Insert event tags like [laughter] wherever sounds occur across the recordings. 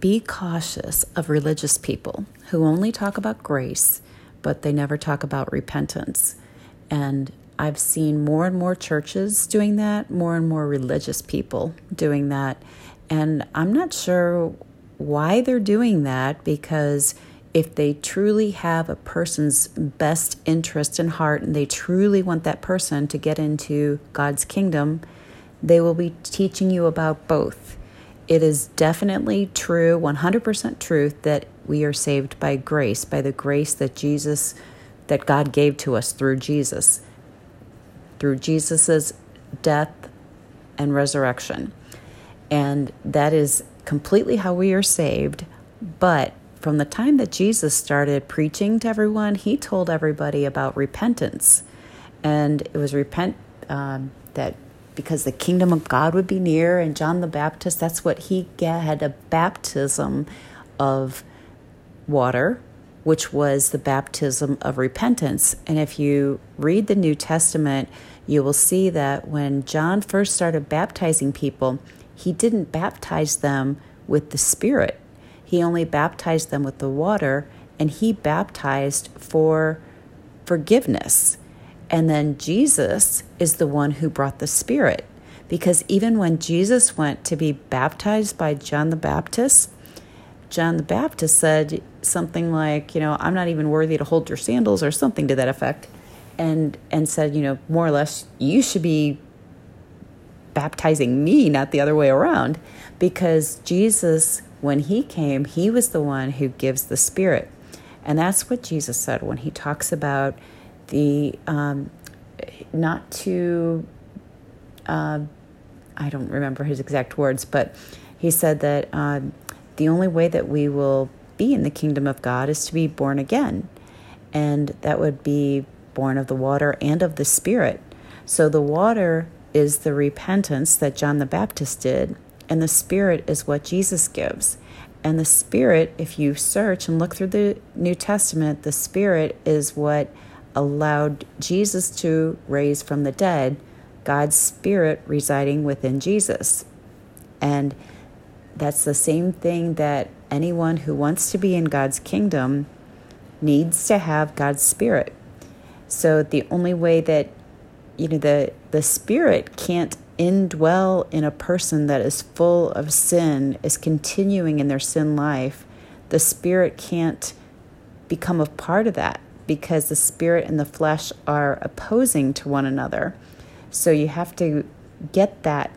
be cautious of religious people who only talk about grace, but they never talk about repentance. And I've seen more and more churches doing that, more and more religious people doing that. And I'm not sure why they're doing that because if they truly have a person's best interest in heart and they truly want that person to get into God's kingdom, they will be teaching you about both. It is definitely true, 100% truth, that we are saved by grace, by the grace that Jesus, that God gave to us through Jesus through Jesus' death and resurrection. And that is completely how we are saved. But from the time that Jesus started preaching to everyone, he told everybody about repentance. And it was repent um, that because the kingdom of God would be near, and John the Baptist, that's what he had a baptism of water which was the baptism of repentance. And if you read the New Testament, you will see that when John first started baptizing people, he didn't baptize them with the Spirit. He only baptized them with the water, and he baptized for forgiveness. And then Jesus is the one who brought the Spirit. Because even when Jesus went to be baptized by John the Baptist, John the Baptist said something like, you know, I'm not even worthy to hold your sandals or something to that effect. And and said, you know, more or less you should be baptizing me, not the other way around, because Jesus when he came, he was the one who gives the spirit. And that's what Jesus said when he talks about the um, not to uh, I don't remember his exact words, but he said that um, the only way that we will be in the kingdom of God is to be born again. And that would be born of the water and of the Spirit. So the water is the repentance that John the Baptist did, and the Spirit is what Jesus gives. And the Spirit, if you search and look through the New Testament, the Spirit is what allowed Jesus to raise from the dead, God's Spirit residing within Jesus. And that's the same thing that anyone who wants to be in God's kingdom needs to have God's spirit. So the only way that you know the the spirit can't indwell in a person that is full of sin is continuing in their sin life the spirit can't become a part of that because the spirit and the flesh are opposing to one another so you have to get that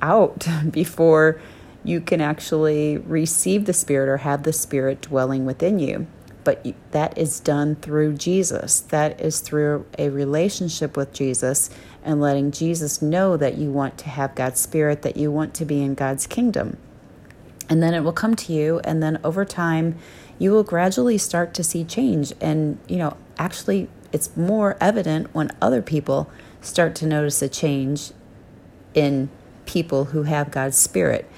out [laughs] before you can actually receive the Spirit or have the Spirit dwelling within you. But that is done through Jesus. That is through a relationship with Jesus and letting Jesus know that you want to have God's Spirit, that you want to be in God's kingdom. And then it will come to you, and then over time, you will gradually start to see change. And, you know, actually, it's more evident when other people start to notice a change in people who have God's Spirit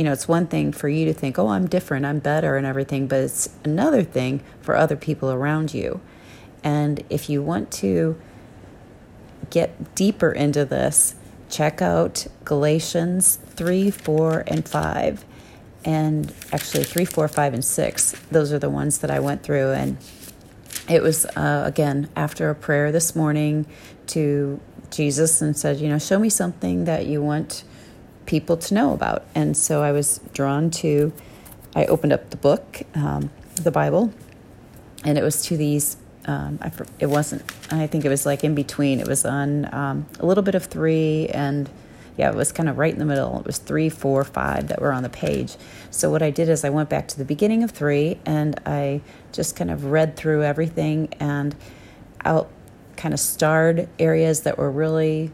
you know, it's one thing for you to think, oh, I'm different, I'm better, and everything, but it's another thing for other people around you. And if you want to get deeper into this, check out Galatians 3, 4, and 5. And actually, three, four, five, and 6. Those are the ones that I went through. And it was, uh, again, after a prayer this morning to Jesus and said, you know, show me something that you want people to know about. And so I was drawn to, I opened up the book, um, the Bible, and it was to these. Um, I, it wasn't. I think it was like in between. It was on um, a little bit of three, and yeah, it was kind of right in the middle. It was three, four, five that were on the page. So what I did is I went back to the beginning of three, and I just kind of read through everything and out kind of starred areas that were really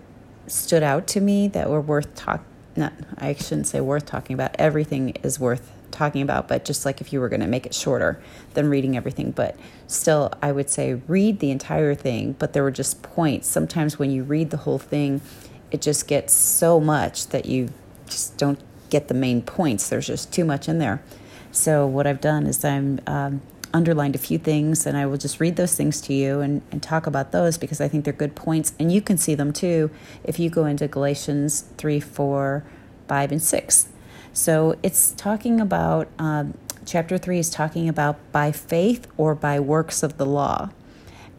stood out to me that were worth talking not I shouldn't say worth talking about. Everything is worth talking about, but just like if you were going to make it shorter than reading everything, but still I would say read the entire thing, but there were just points. Sometimes when you read the whole thing, it just gets so much that you just don't get the main points. There's just too much in there. So what I've done is I'm um, underlined a few things and I will just read those things to you and, and talk about those because I think they're good points. And you can see them too if you go into Galatians 3, 4, 5, and 6. So it's talking about, um, chapter 3 is talking about by faith or by works of the law.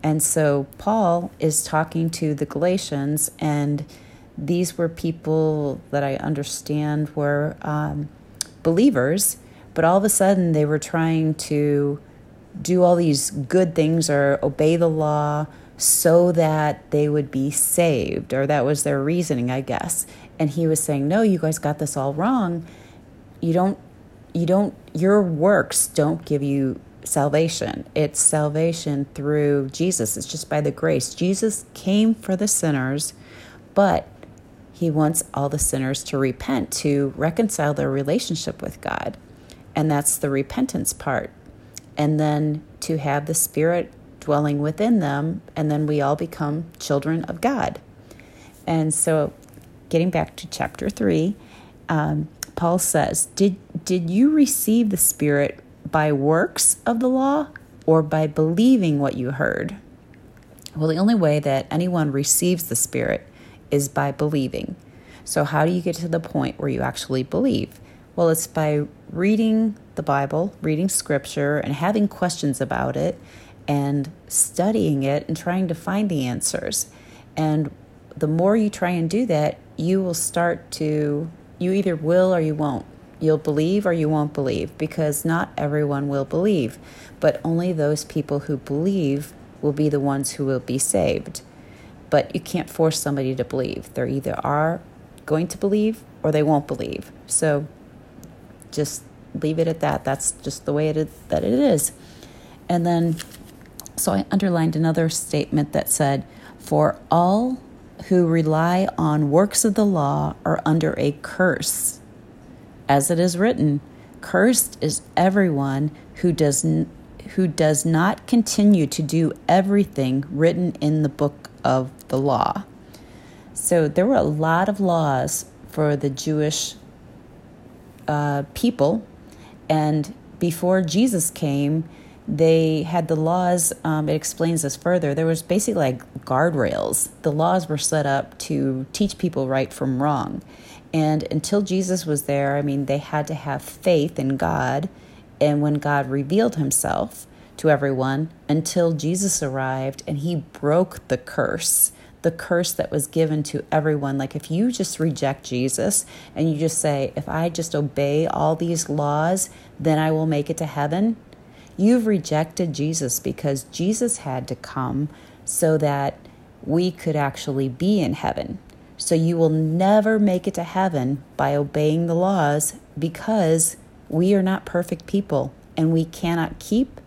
And so Paul is talking to the Galatians, and these were people that I understand were um, believers, but all of a sudden they were trying to do all these good things or obey the law so that they would be saved, or that was their reasoning, I guess. And he was saying, No, you guys got this all wrong. You don't, you don't, your works don't give you salvation. It's salvation through Jesus, it's just by the grace. Jesus came for the sinners, but he wants all the sinners to repent, to reconcile their relationship with God. And that's the repentance part. And then to have the Spirit dwelling within them, and then we all become children of God. And so, getting back to chapter 3, um, Paul says, did, did you receive the Spirit by works of the law or by believing what you heard? Well, the only way that anyone receives the Spirit is by believing. So, how do you get to the point where you actually believe? Well, it's by reading the Bible, reading scripture, and having questions about it, and studying it and trying to find the answers. And the more you try and do that, you will start to, you either will or you won't. You'll believe or you won't believe because not everyone will believe, but only those people who believe will be the ones who will be saved. But you can't force somebody to believe. They either are going to believe or they won't believe. So just leave it at that. That's just the way it is, that it is. And then so I underlined another statement that said, For all who rely on works of the law are under a curse. As it is written, Cursed is everyone who does, n- who does not continue to do everything written in the book of the law. So there were a lot of laws for the Jewish uh, people. And before Jesus came, they had the laws um, it explains this further there was basically like guardrails the laws were set up to teach people right from wrong and until jesus was there i mean they had to have faith in god and when god revealed himself to everyone until jesus arrived and he broke the curse the curse that was given to everyone like if you just reject jesus and you just say if i just obey all these laws then i will make it to heaven You've rejected Jesus because Jesus had to come so that we could actually be in heaven. So you will never make it to heaven by obeying the laws because we are not perfect people and we cannot keep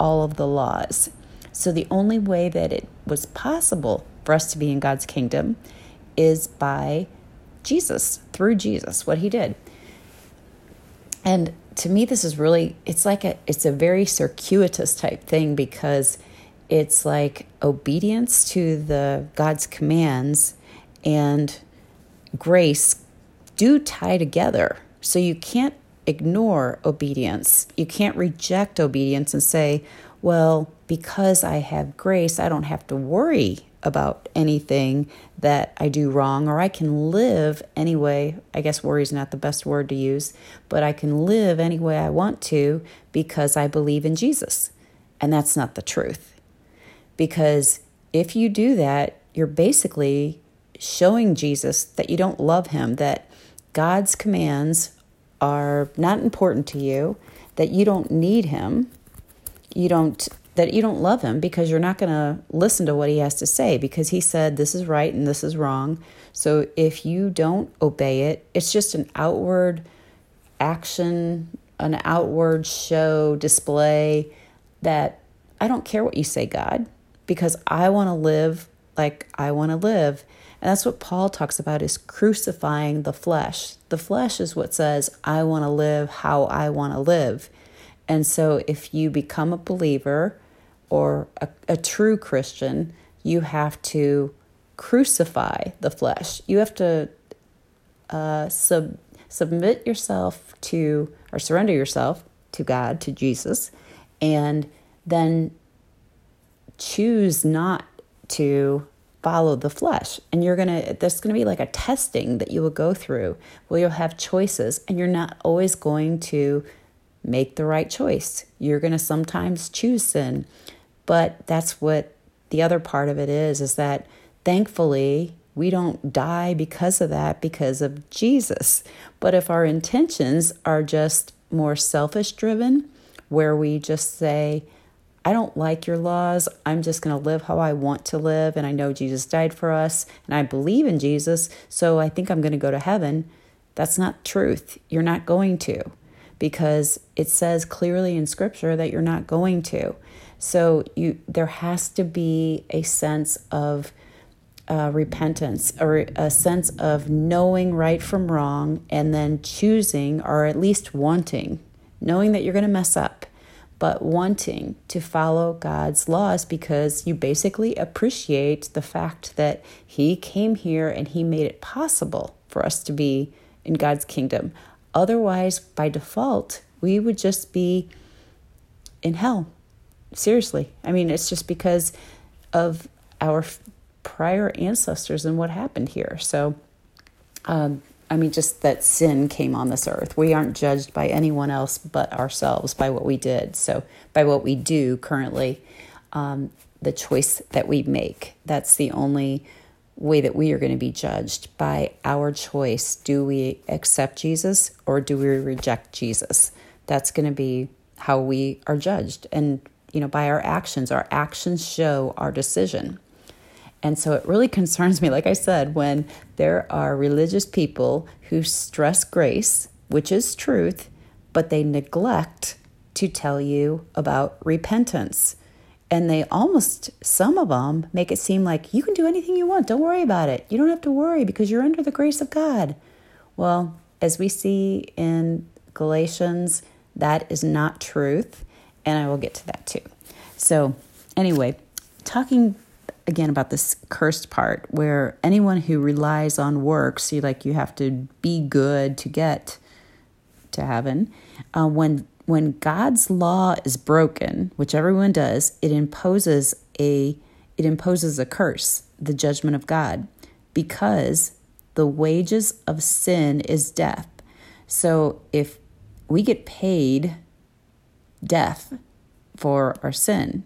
all of the laws. So the only way that it was possible for us to be in God's kingdom is by Jesus, through Jesus, what he did. And to me this is really it's like a it's a very circuitous type thing because it's like obedience to the God's commands and grace do tie together. So you can't ignore obedience. You can't reject obedience and say, well, because I have grace, I don't have to worry about anything that I do wrong, or I can live anyway. I guess worry is not the best word to use, but I can live any way I want to because I believe in Jesus. And that's not the truth. Because if you do that, you're basically showing Jesus that you don't love him, that God's commands are not important to you, that you don't need him, you don't that you don't love him because you're not going to listen to what he has to say because he said this is right and this is wrong. So if you don't obey it, it's just an outward action, an outward show, display that I don't care what you say, God, because I want to live like I want to live. And that's what Paul talks about is crucifying the flesh. The flesh is what says, I want to live how I want to live. And so if you become a believer, or a, a true Christian, you have to crucify the flesh. You have to uh, sub, submit yourself to, or surrender yourself to God, to Jesus, and then choose not to follow the flesh. And you're going to there's going to be like a testing that you will go through where you'll have choices and you're not always going to make the right choice. You're going to sometimes choose sin but that's what the other part of it is is that thankfully we don't die because of that because of Jesus but if our intentions are just more selfish driven where we just say I don't like your laws. I'm just going to live how I want to live. And I know Jesus died for us and I believe in Jesus. So I think I'm going to go to heaven. That's not truth. You're not going to because it says clearly in scripture that you're not going to. So you there has to be a sense of uh, repentance or a sense of knowing right from wrong and then choosing or at least wanting, knowing that you're going to mess up but wanting to follow God's laws because you basically appreciate the fact that He came here and He made it possible for us to be in God's kingdom. Otherwise, by default, we would just be in hell. Seriously. I mean, it's just because of our prior ancestors and what happened here. So, um, I mean, just that sin came on this earth. We aren't judged by anyone else but ourselves by what we did. So, by what we do currently, um, the choice that we make. That's the only way that we are going to be judged by our choice. Do we accept Jesus or do we reject Jesus? That's going to be how we are judged. And, you know, by our actions, our actions show our decision. And so it really [laughs] concerns me, like I said, when there are religious people who stress grace, which is truth, but they neglect to tell you about repentance. And they almost, some of them, make it seem like you can do anything you want. Don't worry about it. You don't have to worry because you're under the grace of God. Well, as we see in Galatians, that is not truth. And I will get to that too. So, anyway, talking again about this cursed part where anyone who relies on works, you like you have to be good to get to heaven. Uh, when when God's law is broken, which everyone does, it imposes a it imposes a curse, the judgment of God, because the wages of sin is death. So if we get paid death for our sin,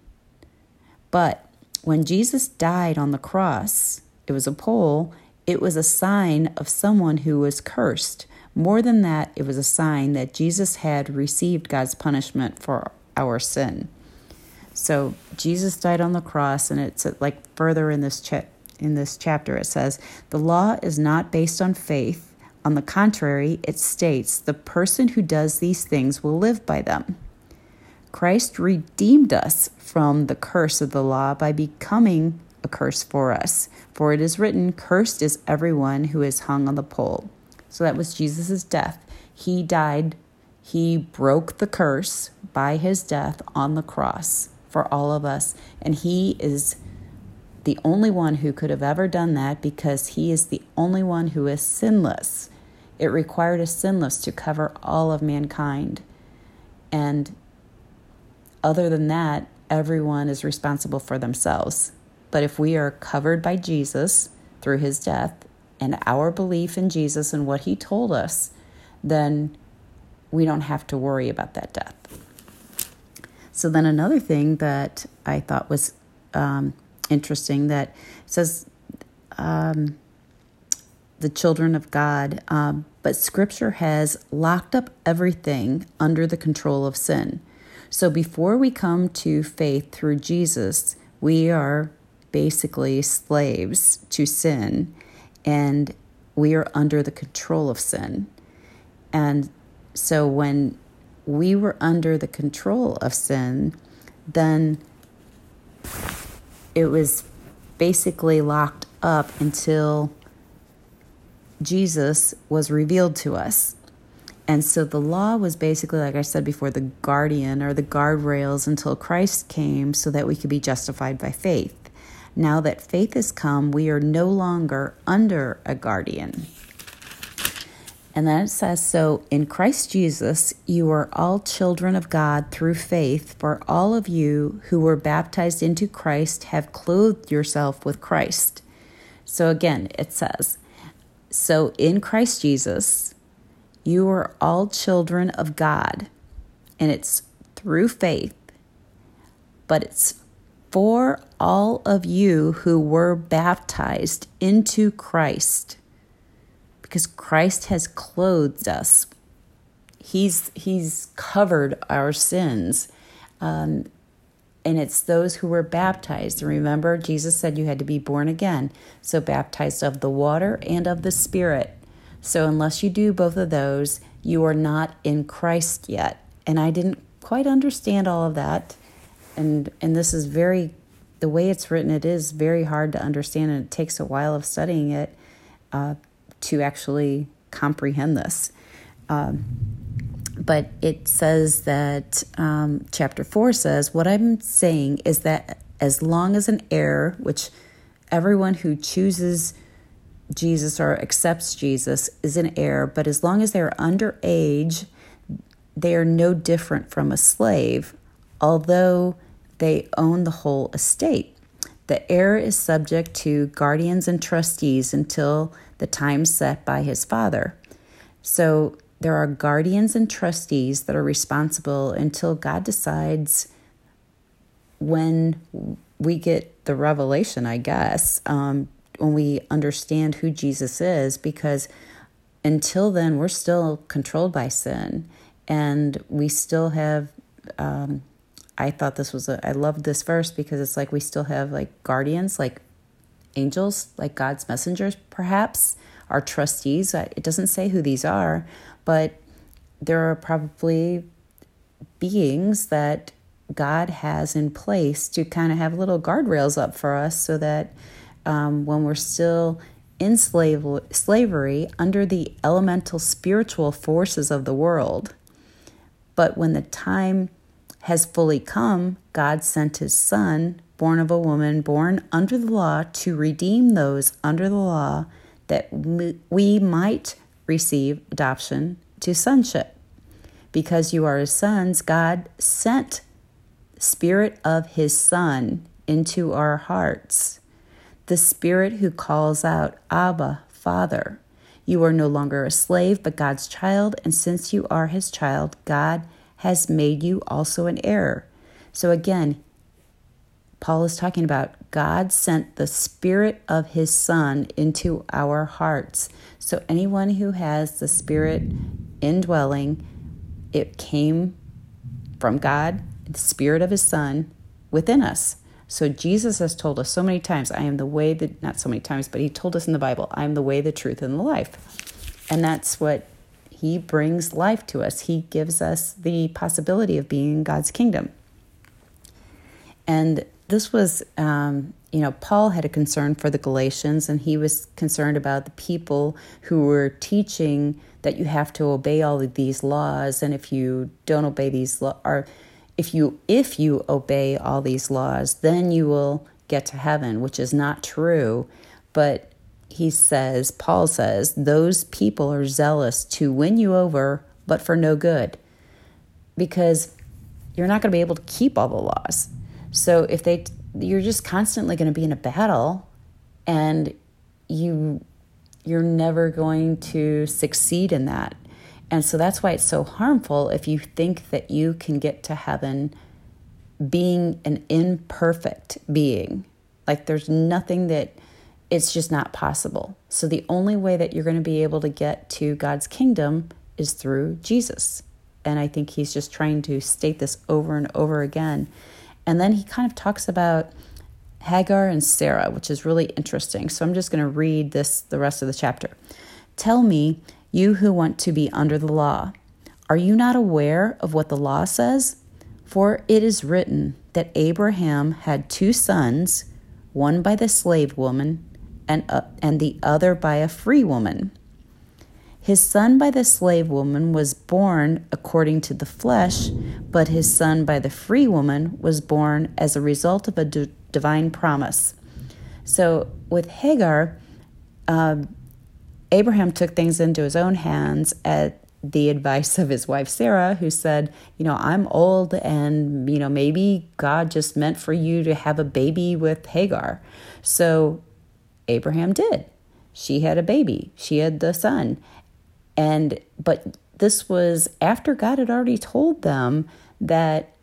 but when Jesus died on the cross, it was a pole, it was a sign of someone who was cursed. More than that, it was a sign that Jesus had received God's punishment for our sin. So Jesus died on the cross, and it's uh, like further in this cha- in this chapter it says the law is not based on faith. On the contrary, it states the person who does these things will live by them. Christ redeemed us from the curse of the law by becoming a curse for us. For it is written, Cursed is everyone who is hung on the pole. So that was Jesus' death. He died, he broke the curse by his death on the cross for all of us. And he is the only one who could have ever done that because he is the only one who is sinless. It required a sinless to cover all of mankind. And other than that, everyone is responsible for themselves. But if we are covered by Jesus through his death and our belief in Jesus and what he told us, then we don't have to worry about that death. So, then another thing that I thought was um, interesting that says um, the children of God, um, but scripture has locked up everything under the control of sin. So before we come to faith through Jesus, we are basically slaves to sin and we are under the control of sin. And so when we were under the control of sin, then it was basically locked up until Jesus was revealed to us. And so the law was basically, like I said before, the guardian or the guardrails until Christ came so that we could be justified by faith. Now that faith has come, we are no longer under a guardian. And then it says, So in Christ Jesus, you are all children of God through faith, for all of you who were baptized into Christ have clothed yourself with Christ. So again, it says, So in Christ Jesus, you are all children of God, and it's through faith, but it's for all of you who were baptized into Christ because Christ has clothed us. He's he's covered our sins. Um, and it's those who were baptized. Remember, Jesus said you had to be born again. So, baptized of the water and of the Spirit. So, unless you do both of those, you are not in Christ yet. And I didn't quite understand all of that. And, and this is very, the way it's written, it is very hard to understand, and it takes a while of studying it uh, to actually comprehend this. Um, but it says that um, chapter 4 says, What I'm saying is that as long as an heir, which everyone who chooses Jesus or accepts Jesus is an heir, but as long as they're underage, they are no different from a slave, although they own the whole estate. The heir is subject to guardians and trustees until the time set by his father. So there are guardians and trustees that are responsible until God decides when we get the revelation, I guess, um, when we understand who Jesus is, because until then, we're still controlled by sin and we still have. Um, I thought this was a, I loved this verse because it's like we still have like guardians, like angels, like God's messengers, perhaps, our trustees. It doesn't say who these are, but there are probably beings that God has in place to kind of have little guardrails up for us so that um, when we're still in slave, slavery under the elemental spiritual forces of the world, but when the time has fully come, God sent his son, born of a woman, born under the law, to redeem those under the law that we might receive adoption to sonship. Because you are his sons, God sent spirit of his son into our hearts. The spirit who calls out, Abba, Father. You are no longer a slave, but God's child, and since you are his child, God has made you also an heir. So again, Paul is talking about God sent the Spirit of His Son into our hearts. So anyone who has the Spirit indwelling, it came from God, the Spirit of His Son within us. So Jesus has told us so many times, I am the way that, not so many times, but He told us in the Bible, I am the way, the truth, and the life. And that's what He brings life to us. He gives us the possibility of being in God's kingdom. And this was, um, you know, Paul had a concern for the Galatians, and he was concerned about the people who were teaching that you have to obey all of these laws, and if you don't obey these laws, or if you if you obey all these laws, then you will get to heaven, which is not true. But he says, Paul says, those people are zealous to win you over, but for no good, because you're not going to be able to keep all the laws. So if they, you're just constantly going to be in a battle, and you, you're never going to succeed in that. And so that's why it's so harmful if you think that you can get to heaven being an imperfect being. Like there's nothing that it's just not possible. So the only way that you're going to be able to get to God's kingdom is through Jesus. And I think he's just trying to state this over and over again. And then he kind of talks about Hagar and Sarah, which is really interesting. So I'm just going to read this the rest of the chapter. Tell me, you who want to be under the law, are you not aware of what the law says? For it is written that Abraham had two sons, one by the slave woman and, uh, and the other by a free woman. His son by the slave woman was born according to the flesh, but his son by the free woman was born as a result of a d- divine promise. So with Hagar, um, Abraham took things into his own hands at the advice of his wife Sarah, who said, You know, I'm old and, you know, maybe God just meant for you to have a baby with Hagar. So Abraham did. She had a baby, she had the son. And, but this was after God had already told them that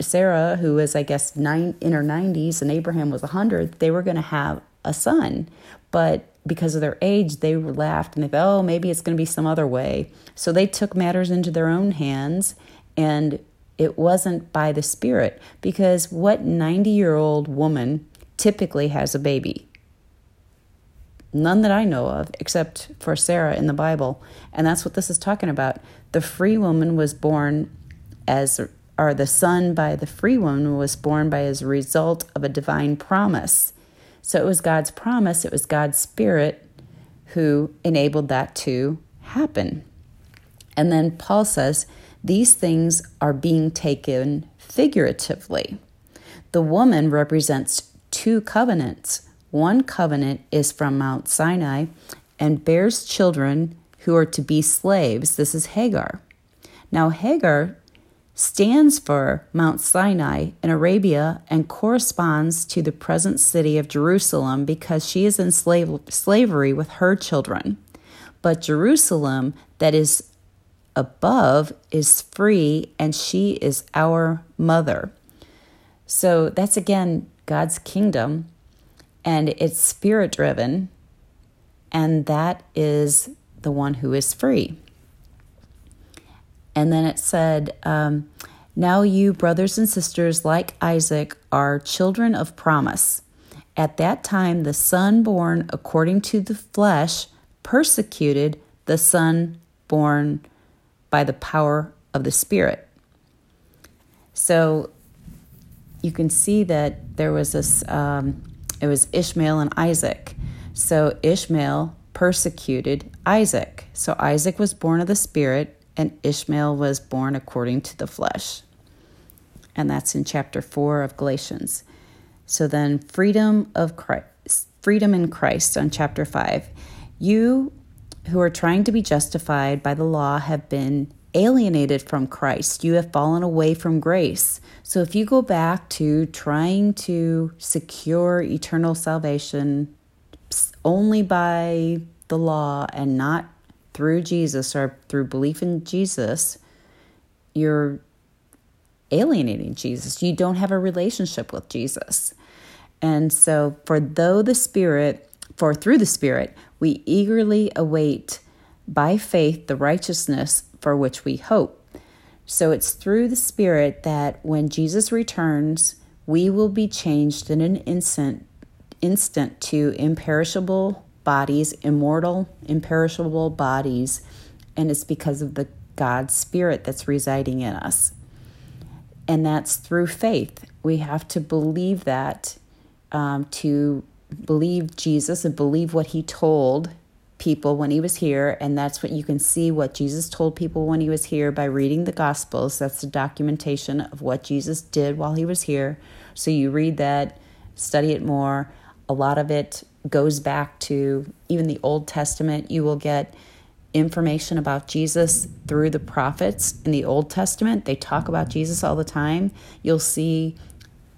Sarah, who was, I guess, nine in her 90s and Abraham was 100, they were going to have a son. But because of their age, they laughed and they thought, oh, maybe it's going to be some other way. So they took matters into their own hands and it wasn't by the Spirit because what 90 year old woman typically has a baby? None that I know of, except for Sarah in the Bible. And that's what this is talking about. The free woman was born as, or the son by the free woman was born by as a result of a divine promise. So it was God's promise, it was God's Spirit who enabled that to happen. And then Paul says, these things are being taken figuratively. The woman represents two covenants. One covenant is from Mount Sinai and bears children who are to be slaves. This is Hagar. Now, Hagar stands for Mount Sinai in Arabia and corresponds to the present city of Jerusalem because she is in slave- slavery with her children. But Jerusalem, that is above, is free and she is our mother. So that's again God's kingdom and it's spirit driven, and that is the one who is free. And then it said, um, Now you, brothers and sisters, like Isaac, are children of promise. At that time, the son born according to the flesh persecuted the son born by the power of the Spirit. So you can see that there was this, um, it was Ishmael and Isaac. So Ishmael persecuted Isaac. So Isaac was born of the Spirit, and Ishmael was born according to the flesh. And that's in chapter 4 of Galatians. So then freedom of Christ, freedom in Christ on chapter 5. You who are trying to be justified by the law have been alienated from Christ. You have fallen away from grace. So if you go back to trying to secure eternal salvation only by the law and not through Jesus or through belief in Jesus, you're alienating Jesus. You don't have a relationship with Jesus. And so, for though the Spirit, for through the Spirit, we eagerly await by faith the righteousness for which we hope. So, it's through the Spirit that when Jesus returns, we will be changed in an instant, instant to imperishable bodies, immortal, imperishable bodies, and it's because of the God Spirit that's residing in us. And that's through faith. We have to believe that um, to believe Jesus and believe what he told people when he was here. And that's what you can see what Jesus told people when he was here by reading the Gospels. That's the documentation of what Jesus did while he was here. So you read that, study it more. A lot of it goes back to even the Old Testament. You will get information about Jesus through the prophets in the Old Testament. They talk about Jesus all the time. You'll see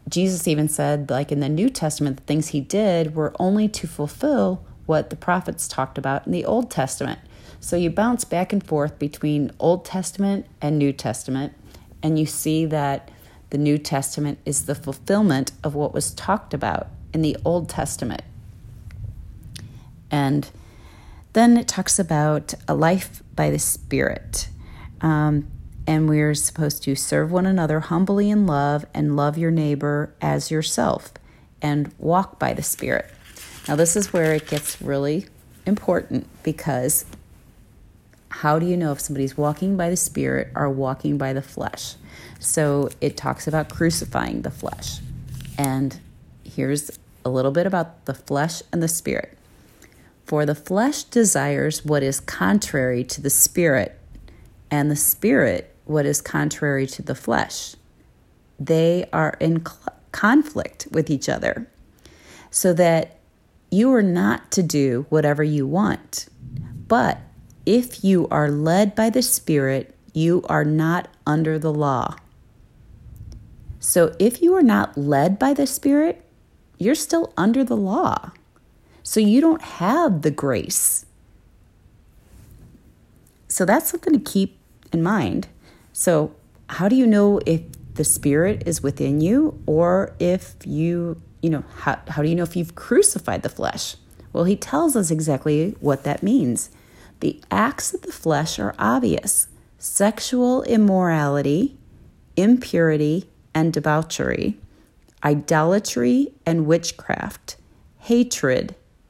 Jesus even said, like in the New Testament, the things he did were only to fulfill what the prophets talked about in the Old Testament. So you bounce back and forth between Old Testament and New Testament, and you see that the New Testament is the fulfillment of what was talked about in the Old Testament. And then it talks about a life by the Spirit. Um, and we're supposed to serve one another humbly in love and love your neighbor as yourself and walk by the Spirit. Now, this is where it gets really important because how do you know if somebody's walking by the Spirit or walking by the flesh? So it talks about crucifying the flesh. And here's a little bit about the flesh and the Spirit. For the flesh desires what is contrary to the spirit, and the spirit what is contrary to the flesh. They are in cl- conflict with each other, so that you are not to do whatever you want. But if you are led by the Spirit, you are not under the law. So if you are not led by the Spirit, you're still under the law. So you don't have the grace. So that's something to keep in mind. So, how do you know if the Spirit is within you or if you, you know, how, how do you know if you've crucified the flesh? Well, he tells us exactly what that means. The acts of the flesh are obvious sexual immorality, impurity and debauchery, idolatry and witchcraft, hatred,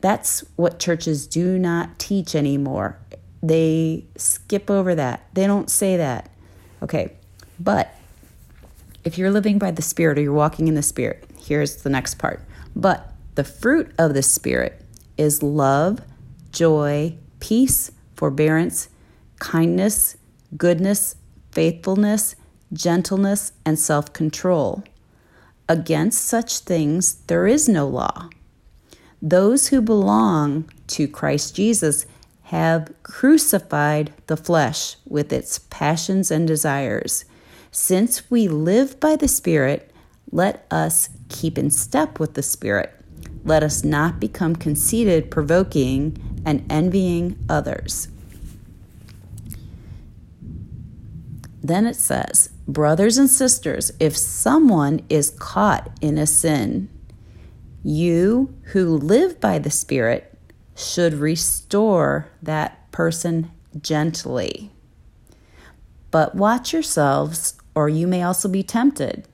That's what churches do not teach anymore. They skip over that. They don't say that. Okay, but if you're living by the Spirit or you're walking in the Spirit, here's the next part. But the fruit of the Spirit is love, joy, peace, forbearance, kindness, goodness, faithfulness, gentleness, and self control. Against such things there is no law. Those who belong to Christ Jesus have crucified the flesh with its passions and desires. Since we live by the Spirit, let us keep in step with the Spirit. Let us not become conceited, provoking, and envying others. Then it says, Brothers and sisters, if someone is caught in a sin, you who live by the Spirit should restore that person gently. But watch yourselves, or you may also be tempted.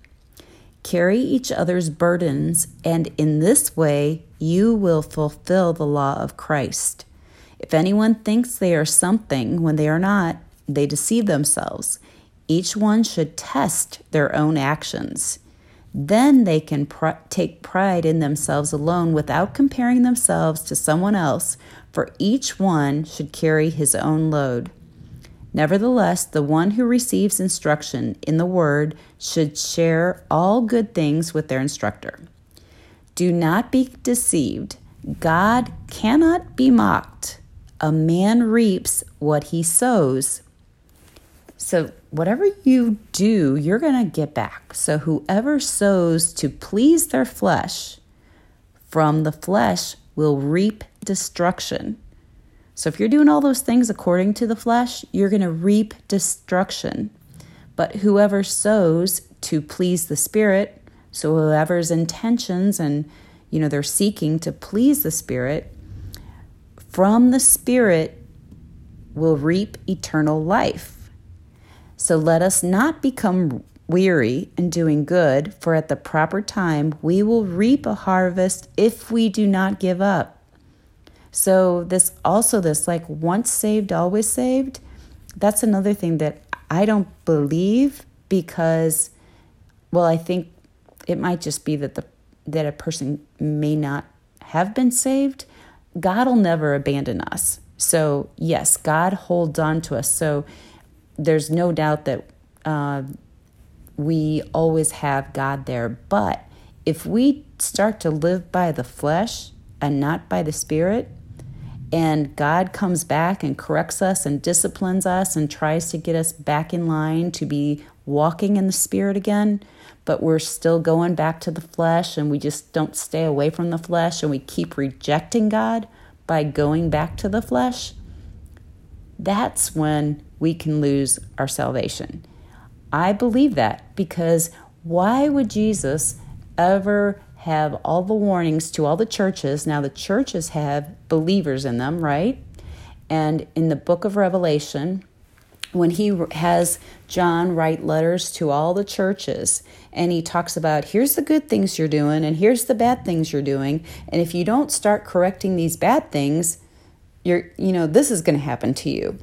Carry each other's burdens, and in this way you will fulfill the law of Christ. If anyone thinks they are something when they are not, they deceive themselves. Each one should test their own actions. Then they can pr- take pride in themselves alone without comparing themselves to someone else, for each one should carry his own load. Nevertheless, the one who receives instruction in the word should share all good things with their instructor. Do not be deceived. God cannot be mocked. A man reaps what he sows. So, whatever you do, you're going to get back. So, whoever sows to please their flesh, from the flesh will reap destruction. So, if you're doing all those things according to the flesh, you're going to reap destruction. But whoever sows to please the Spirit, so whoever's intentions and you know they're seeking to please the Spirit, from the Spirit will reap eternal life. So let us not become weary in doing good, for at the proper time we will reap a harvest if we do not give up. So, this also, this like once saved, always saved, that's another thing that I don't believe because, well, I think it might just be that the that a person may not have been saved. God will never abandon us. So, yes, God holds on to us. So, there's no doubt that uh, we always have God there. But if we start to live by the flesh and not by the Spirit, and God comes back and corrects us and disciplines us and tries to get us back in line to be walking in the Spirit again, but we're still going back to the flesh and we just don't stay away from the flesh and we keep rejecting God by going back to the flesh, that's when we can lose our salvation. I believe that because why would Jesus ever have all the warnings to all the churches? Now, the churches have believers in them, right? And in the book of Revelation, when he has John write letters to all the churches and he talks about here's the good things you're doing and here's the bad things you're doing and if you don't start correcting these bad things you're you know this is going to happen to you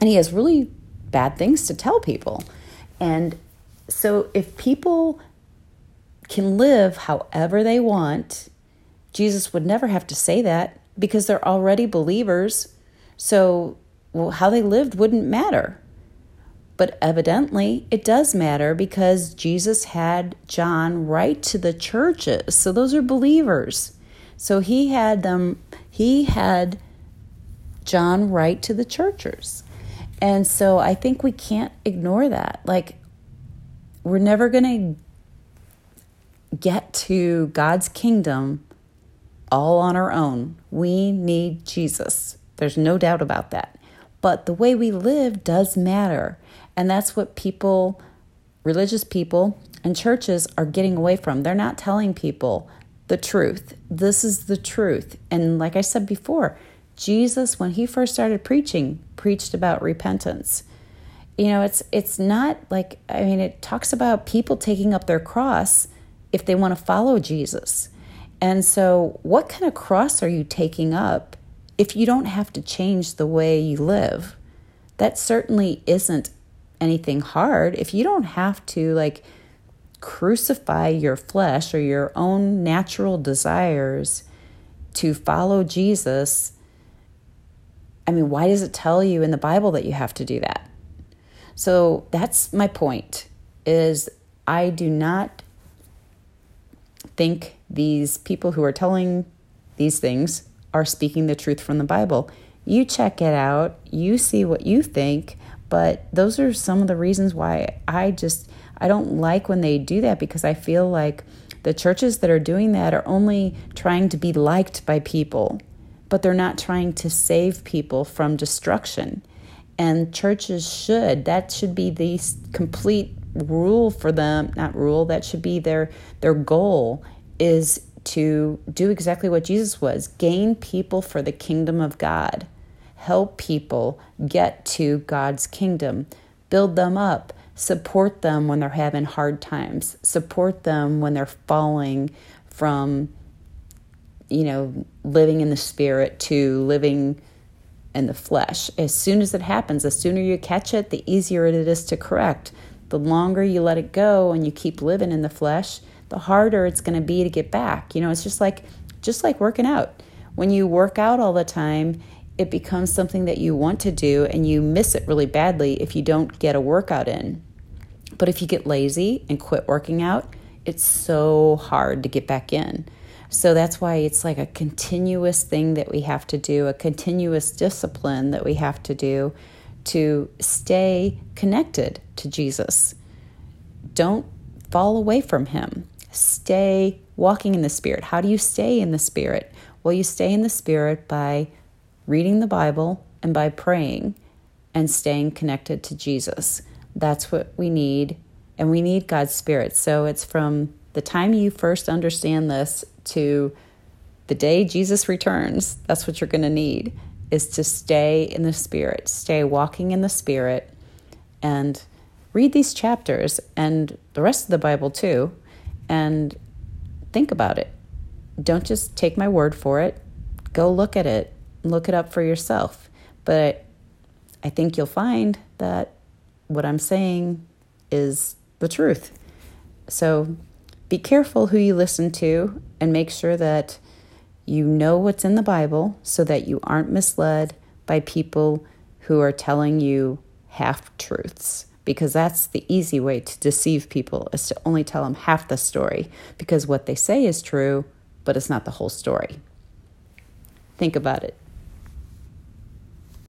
and he has really bad things to tell people. And so if people can live however they want, Jesus would never have to say that because they're already believers. So, well, how they lived wouldn't matter. But evidently, it does matter because Jesus had John write to the churches. So, those are believers. So, he had them, he had John write to the churches. And so, I think we can't ignore that. Like, we're never going to get to God's kingdom all on our own. We need Jesus. There's no doubt about that. But the way we live does matter. And that's what people, religious people, and churches are getting away from. They're not telling people the truth. This is the truth. And like I said before, Jesus, when he first started preaching, preached about repentance. You know, it's it's not like I mean, it talks about people taking up their cross if they want to follow Jesus. And so, what kind of cross are you taking up if you don't have to change the way you live? That certainly isn't anything hard. If you don't have to like crucify your flesh or your own natural desires to follow Jesus, I mean, why does it tell you in the Bible that you have to do that? So that's my point is I do not think these people who are telling these things are speaking the truth from the Bible. You check it out, you see what you think, but those are some of the reasons why I just I don't like when they do that because I feel like the churches that are doing that are only trying to be liked by people, but they're not trying to save people from destruction. And churches should, that should be the complete rule for them, not rule, that should be their their goal is to do exactly what Jesus was, gain people for the kingdom of God. Help people get to God's kingdom. Build them up. Support them when they're having hard times. Support them when they're falling from you know, living in the spirit to living in the flesh. As soon as it happens, the sooner you catch it, the easier it is to correct the longer you let it go and you keep living in the flesh, the harder it's going to be to get back. You know, it's just like just like working out. When you work out all the time, it becomes something that you want to do and you miss it really badly if you don't get a workout in. But if you get lazy and quit working out, it's so hard to get back in. So that's why it's like a continuous thing that we have to do, a continuous discipline that we have to do to stay connected to Jesus. Don't fall away from him. Stay walking in the Spirit. How do you stay in the Spirit? Well, you stay in the Spirit by reading the Bible and by praying and staying connected to Jesus. That's what we need. And we need God's Spirit. So it's from the time you first understand this to the day Jesus returns. That's what you're going to need is to stay in the Spirit, stay walking in the Spirit, and read these chapters and the rest of the Bible too, and think about it. Don't just take my word for it. Go look at it, look it up for yourself. But I think you'll find that what I'm saying is the truth. So be careful who you listen to and make sure that you know what's in the Bible so that you aren't misled by people who are telling you half truths because that's the easy way to deceive people is to only tell them half the story because what they say is true but it's not the whole story. Think about it